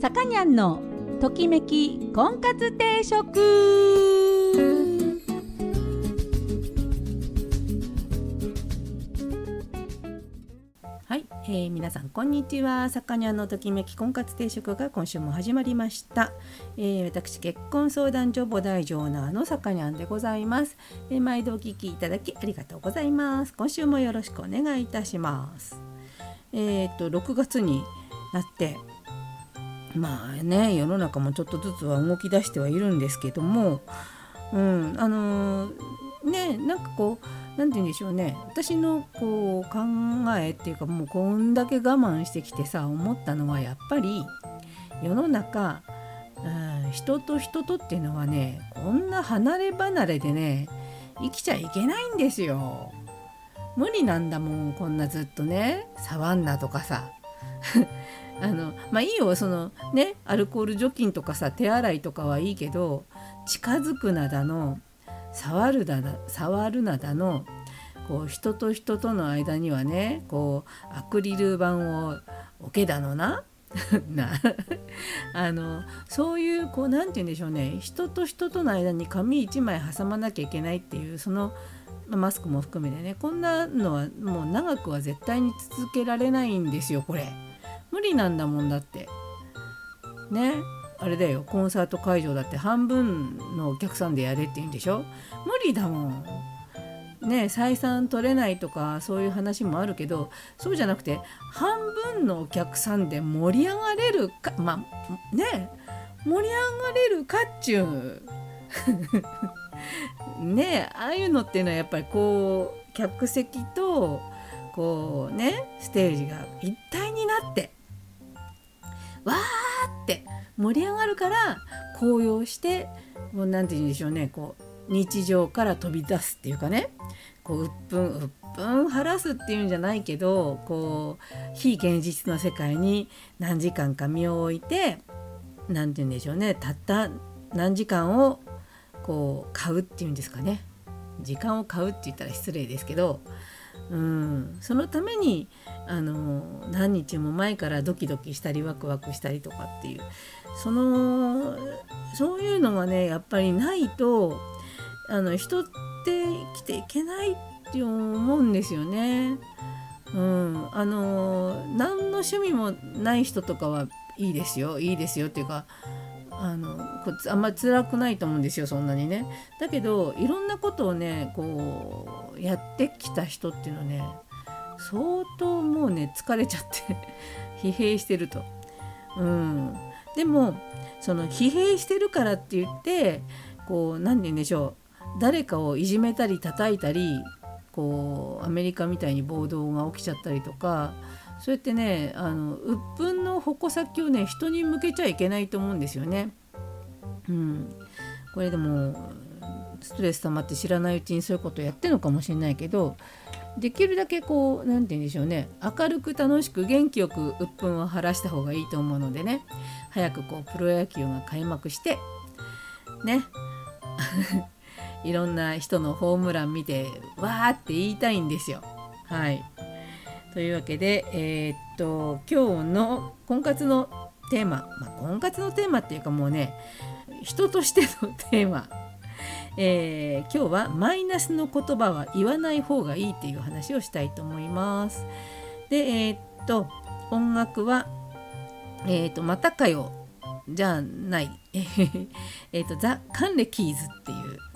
さかにゃんのときめき婚活定食。はい、えー、皆さんこんにちは。さかにゃんのときめき婚活定食が今週も始まりました、えー、私結婚相談所母大ジョーナーのさかにゃんでございます、えー、毎度お聞きいただきありがとうございます。今週もよろしくお願いいたします。えっ、と6月になってまあね世の中もちょっとずつは動き出してはいるんですけども、うん、あのー、ねなんかこう何て言うんでしょうね私のこう考えっていうかもうこんだけ我慢してきてさ思ったのはやっぱり世の中、うん、人と人とっていうのはねこんな離れ離れでね生きちゃいけないんですよ。無理なんだもんこんなずっとねサバンナとかさ あのまあいいよそのねアルコール除菌とかさ手洗いとかはいいけど近づくなだの触るだ触るなだのこう人と人との間にはねこうアクリル板を置けだのな なあのそういうこう何て言うんでしょうね人と人との間に紙1枚挟まなきゃいけないっていうそのマスクも含めてねこんなのはもう長くは絶対に続けられないんですよこれ。無理なんだもんだって。ね。あれだよ。コンサート会場だって半分のお客さんでやれって言うんでしょ？無理だもん。ね。採算取れないとかそういう話もあるけどそうじゃなくて半分のお客さんで盛り上がれるかまあね。盛り上がれるかっちゅう。ね。ああいうのっていうのはやっぱりこう客席とこうねステージが一体になって。わーって盛り上がるから高揚してもう何て言うんでしょうね。こう日常から飛び出すっていうかね。こう鬱憤鬱憤晴らすっていうんじゃないけどこう非現実の世界に何時間か身を置いて何て言うんでしょうね。たった何時間をこう買うっていうんですかね。時間を買うって言ったら失礼ですけどうん、そのためにあの何日も前からドキドキしたりワクワクしたりとかっていう。そのそういうのがねやっぱりないとあの人って生きていけないって思うんですよね。うん、あの何の趣味もない人とかはいいですよ。いいですよっていうかあのこあんまり辛くないと思うんですよそんなにね。だけどいろんなことをねこうやってきた人っていうのはね相当もうね疲れちゃって 疲弊してると。うん、でもその疲弊してるからって言ってこう何て言うんでしょう誰かをいじめたり叩いたりこうアメリカみたいに暴動が起きちゃったりとかそうやってねあの鬱憤の矛先をね人に向けちゃいけないと思うんですよね。うん、これでもストレス溜まって知らないうちにそういうことやってるのかもしれないけどできるだけこう何て言うんでしょうね。明るく楽しく元気よく鬱憤を晴らした方がいいと思うのでね。早くこうプロ野球が開幕してね。いろんな人のホームラン見てわーって言いたいんですよ。はい。というわけで、えー、っと今日の婚活のテーマ、まあ、婚活のテーマっていうかもうね人としてのテーマ、えー、今日はマイナスの言葉は言わない方がいいっていう話をしたいと思います。でえー、っと音楽は、えー、っとまたかよじゃない えっとザ・カンレキーズっていう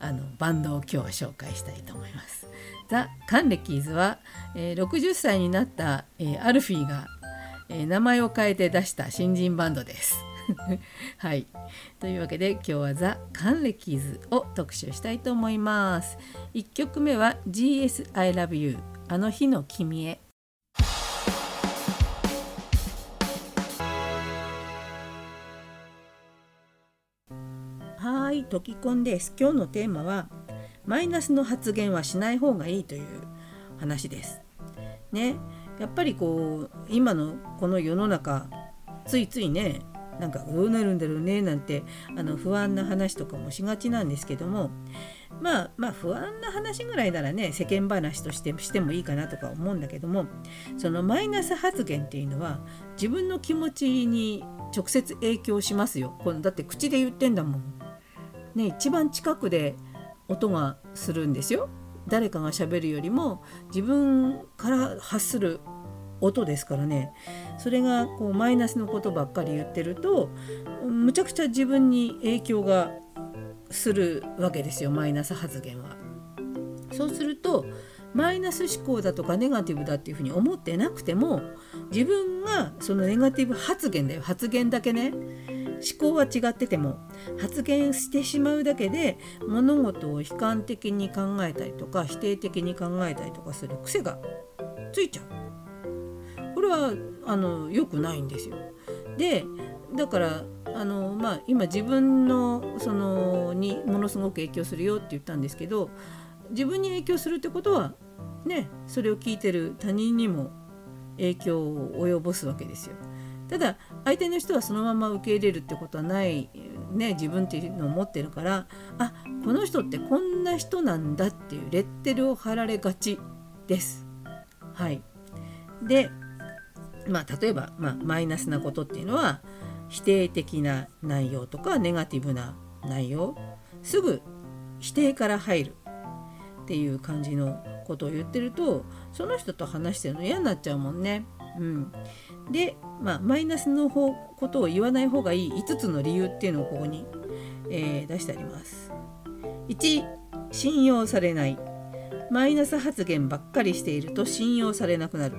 あのバンドを今日は紹介したいと思います。ザ・カンレキーズは、えー、60歳になった、えー、アルフィーが、えー、名前を変えて出した新人バンドです。はい。というわけで今日はザ・カンレキーズを特集したいと思います。1曲目は GS I Love You あの日の君へ。い、トキコンです。今日のテーマはマイナスの発言はしない方がいいという話です。ね、やっぱりこう今のこの世の中ついついねなんかどうなるんだろうねなんてあの不安な話とかもしがちなんですけどもまあまあ不安な話ぐらいならね世間話としてしてもいいかなとか思うんだけどもそのマイナス発言っていうのは自分の気持ちに直接影響しますよこのだって口で言ってんだもん。ね一番近くで音がするんですよ。誰かがしゃべるよりも自分から発する音ですからねそれがこうマイナスのことばっかり言ってるとむちゃくちゃ自分に影響がするわけですよマイナス発言は。そうするとマイナス思考だとかネガティブだっていうふうに思ってなくても自分がそのネガティブ発言だよ発言だけね思考は違ってても発言してしまうだけで物事を悲観的に考えたりとか否定的に考えたりとかする癖がついちゃう。これはあの良くないんですよ。でだからあの、まあ、今自分のそのにものすごく影響するよって言ったんですけど自分に影響するってことはねそれを聞いてる他人にも影響を及ぼすわけですよ。ただ相手の人はそのまま受け入れるってことはない、ね、自分っていうのを持ってるからあこの人ってこんな人なんだっていうレッテルを貼られがちです。はい、で、まあ、例えば、まあ、マイナスなことっていうのは否定的な内容とかネガティブな内容すぐ否定から入るっていう感じのことを言ってるとその人と話してるの嫌になっちゃうもんね。うん、で、まあ、マイナスの方ことを言わない方がいい5つの理由っていうのをここに、えー、出してあります。1信用されない。マイナス発言ばっかりしていると信用されなくなる、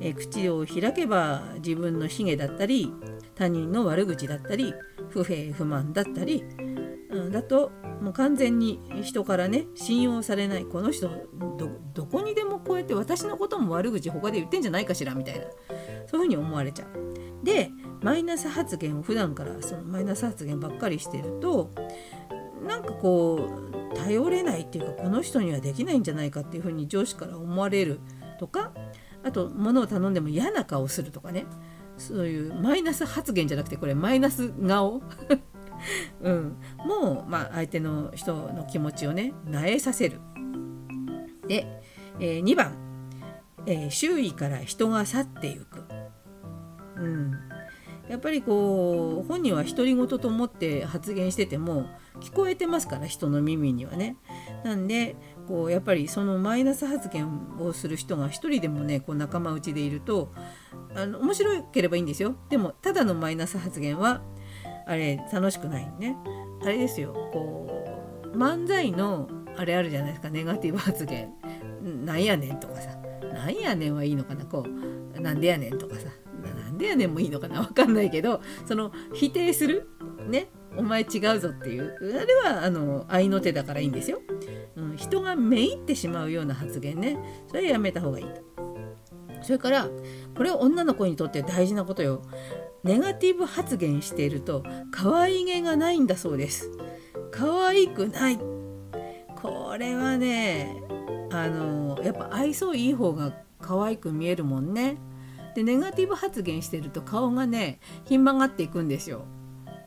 えー、口を開けば自分の卑下だったり他人の悪口だったり不平不満だったり、うん、だともう完全に人からね信用されないこの人どこにでもこうやって私のことも悪口他で言ってんじゃないかしらみたいな。そういうふうに思われちゃう。でマイナス発言を普段からそのマイナス発言ばっかりしてるとなんかこう頼れないっていうかこの人にはできないんじゃないかっていうふうに上司から思われるとかあと物を頼んでも嫌な顔するとかね。そういうマイナス発言じゃなくてこれマイナス顔。うん、もう、まあ、相手の人の気持ちをねなえさせる。で、えー、2番、えー、周囲から人が去っていく。うん、やっぱりこう本人は独り言と思って発言してても聞こえてますから人の耳にはね。なんでこうやっぱりそのマイナス発言をする人が一人でもねこう仲間内でいるとあの面白ければいいんですよ。でもただのマイナス発言はあれ楽しくないね。あれですよ。こう漫才のあれあるじゃないですか。ネガティブ発言。なんやねんとかさ。なんやねんはいいのかな。こうなんでやねんとかさ。なんでやねんもいいのかな。わかんないけどその否定する。ね。お前違うぞっていう。あれはあの愛の手だからいいんですよ、うん、人がめいってしまうような発言ね。それやめた方がいいと。それからこれは女の子にとって大事なことよ。ネガティブ発言していると可愛げがないんだそうです。可愛くない。これはねあのやっぱ愛想いい方が可愛く見えるもんね。でネガティブ発言してると顔がねひん曲がっていくんですよ。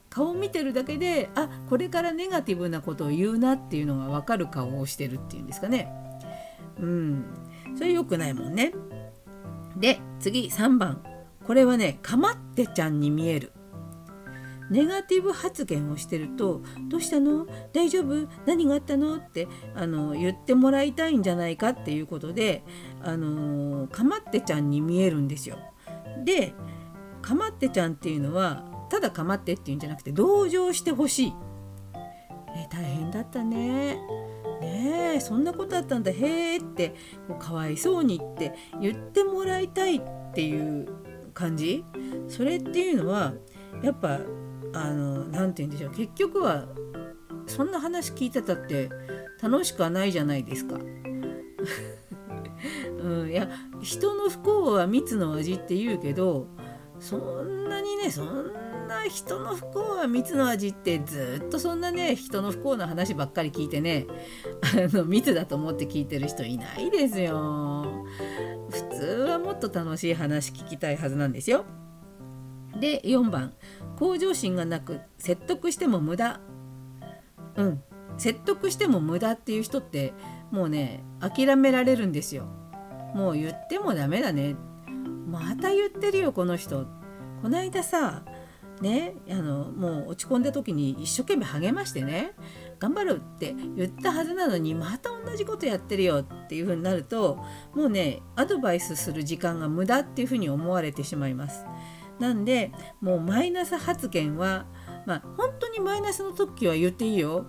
顔見てるだけであこれからネガティブなことを言うなっていうのが分かる顔をしてるっていうんですかね。うん。それ良くないもんね。で次3番。これはねかまってちゃんに見えるネガティブ発言をしてると「どうしたの？大丈夫？何があったの?」ってあの言ってもらいたいんじゃないかっていうことであのかまってちゃんに見えるんですよ。でかまってちゃんっていうのはただかまってっていうんじゃなくて同情してほしい。え大変だったね。ねえそんなことあったんだへえってかわいそうにって言ってもらいたいっていう感じ？それっていうのはやっぱあの何て言うんでしょう結局はそんな話聞いてたって楽しくはないじゃないですか。うん、いや人の不幸は蜜の味って言うけどそんなにねそんな人の不幸は蜜の味ってずっとそんなね人の不幸な話ばっかり聞いてねあの蜜だと思って聞いてる人いないですよ。普通はもっと楽しい話聞きたいはずなんですよ。で4番向上心がなく説得しても無駄うん説得しても無駄っていう人ってもうね諦められるんですよ。もう言ってもダメだね。また言ってるよこの人。こないださねあのもう落ち込んだ時に一生懸命励ましてね頑張るって言ったはずなのにまた同じことやってるよっていう風になるともうねアドバイスする時間が無駄っていう風に思われてしまいます。なんでもうマイナス発言はまあ本当にマイナスの時は言っていいよ。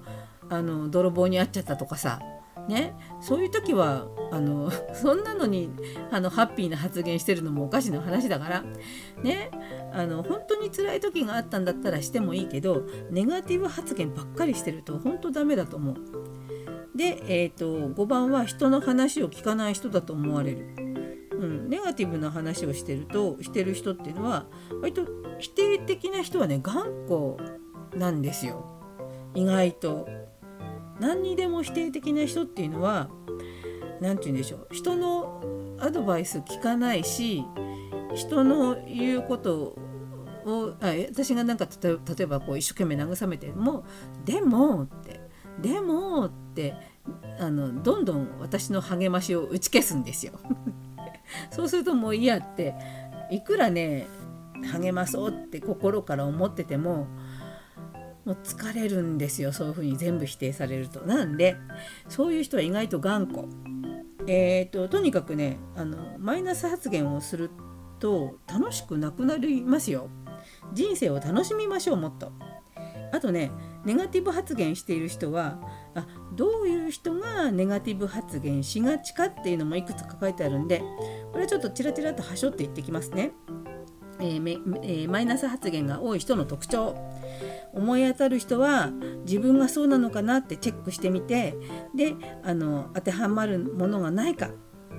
あの泥棒に遭っちゃったとかさね、そういう時はあの そんなのにあのハッピーな発言してるのもおかしな話だからねあの本当に辛い時があったんだったらしてもいいけどネガティブ発言ばっかりしてると本当ダメだと思う。で、えーと、5番は人の話を聞かない人だと思われる。うん、ネガティブな話をしてるとしてる人っていうのは割と否定的な人はね頑固なんですよ意外と。何にでも否定的な人っていうのは何て言うんでしょう人のアドバイス聞かないし人の言うことをあ私がなんか例えばこう一生懸命慰めても「でも」って「でも」ってあのどんどん私の励ましを打ち消すんですよ。そうするともう嫌っていくらね励まそうって心から思っててももう疲れるんですよそういうふうに全部否定されると。なんでそういう人は意外と頑固。えーと、とにかくねあのマイナス発言をすると楽しくなくなりますよ。人生を楽しみましょうもっと。あとねネガティブ発言している人はあどういう人がネガティブ発言しがちかっていうのもいくつか書いてあるんでこれはちょっとチラチラとはしょっていってきますね。えーえー、マイナス発言が多い人の特徴。思い当たる人は自分がそうなのかなってチェックしてみてであの当てはまるものがないか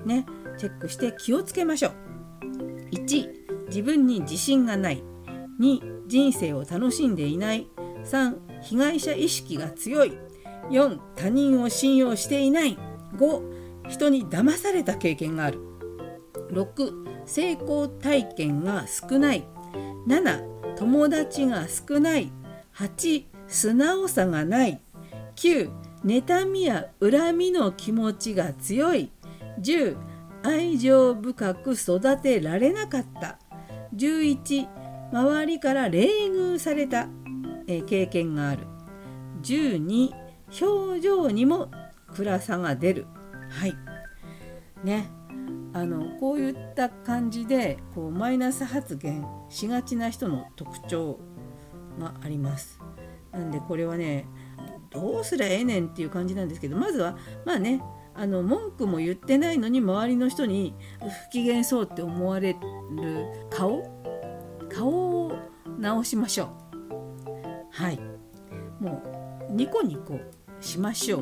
ねチェックして気をつけましょう。1自分に自信がない。2人生を楽しんでいない。3被害者意識が強い。4他人を信用していない。5人に騙された経験がある。6成功体験が少ない。7友達が少ない。8素直さがない。9妬みや恨みの気持ちが強い。10愛情深く育てられなかった。11周りから冷遇された、え経験がある。12表情にも暗さが出る。はい。ね。あのこういった感じでこうマイナス発言しがちな人の特徴があります。なんでこれはねどうすりゃええねんっていう感じなんですけどまずはまあねあの文句も言ってないのに周りの人に不機嫌そうって思われる顔顔を直しましょう。はい。もうニコニコしましょう。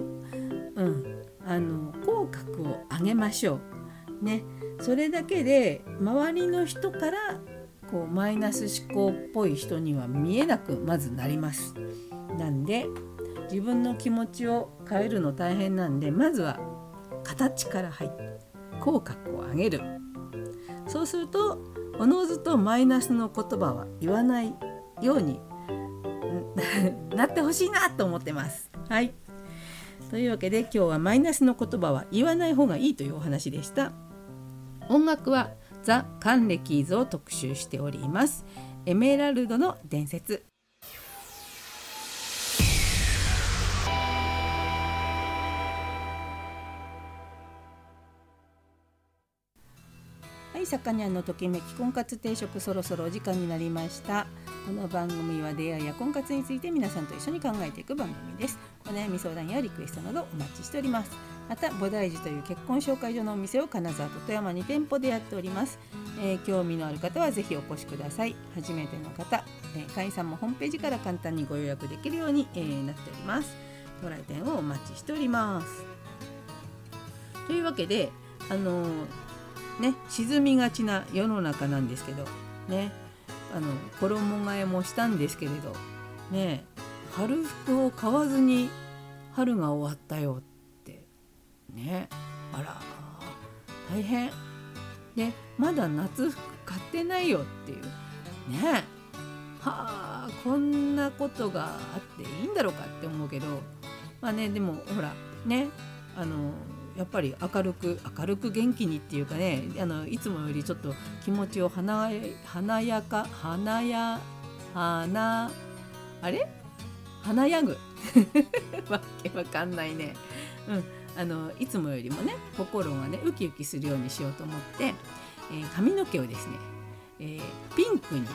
うん。あの口角を上げましょう。ねそれだけで周りの人からこうマイナス思考っぽい人には見えなくまずなります。なんで自分の気持ちを変えるの大変なんでまずは形から入って口角を上げるそうするとおのずとマイナスの言葉は言わないように なってほしいなと思ってます。はいというわけで今日はマイナスの言葉は言わない方がいいというお話でした。音楽はザ・カンレキーズを特集しております。エメラルドの伝説。はい、さかにゃんのときめき婚活定食そろそろお時間になりました。この番組は出会いや婚活について皆さんと一緒に考えていく番組です。お悩み相談やリクエストなどお待ちしております。また菩提寺という結婚紹介所のお店を金沢と富山に店舗でやっております、えー、興味のある方はぜひお越しください。初めての方、えー、会員さんもホームページから簡単にご予約できるように、えー、なっております。ご来店をお待ちしております。というわけであのね沈みがちな世の中なんですけどねあの衣替えもしたんですけれどね春服を買わずに春が終わったよね。あら大変。でまだ夏服買ってないよっていう。ね。はあこんなことがあっていいんだろうかって思うけど。まあねでもほらね。あのやっぱり明るく明るく元気にっていうかね。あのいつもよりちょっと気持ちを華やか華や花あれ？花ヤグわけわかんないね。うん。あのいつもよりもね心がねウキウキするようにしようと思って、えー、髪の毛をですね、えー、ピンクに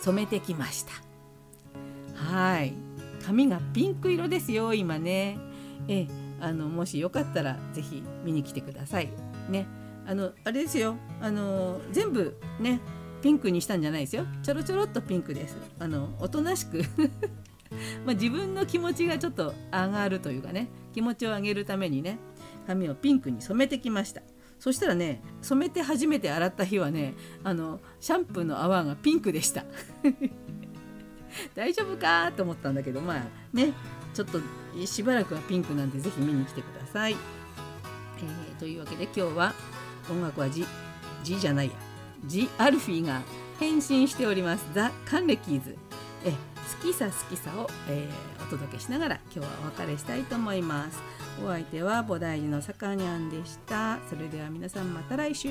染めてきました。はい。髪がピンク色ですよ今ね。えあのもしよかったら是非見に来てください。ね。あのあれですよ。あの全部ねピンクにしたんじゃないですよ。ちょろちょろっとピンクです。あのおとなしく まあ、自分の気持ちがちょっと上がるというかね。気持ちを上げるためにね髪をピンクに染めてきました。そしたらね染めて初めて洗った日はねあのシャンプーの泡がピンクでした。大丈夫か？と思ったんだけどまあねちょっとしばらくはピンクなんで是非見に来てください、えー、というわけで今日は音楽は G, G じゃないや。G アルフィーが変身しております。ザ・カンレキーズ。え好きさ好きさを、えー、お届けしながら今日はお別れしたいと思います。お相手は菩提寺のさかにゃんでした。それでは皆さんまた来週。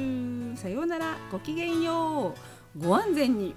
さようなら。ごきげんよう。ご安全に。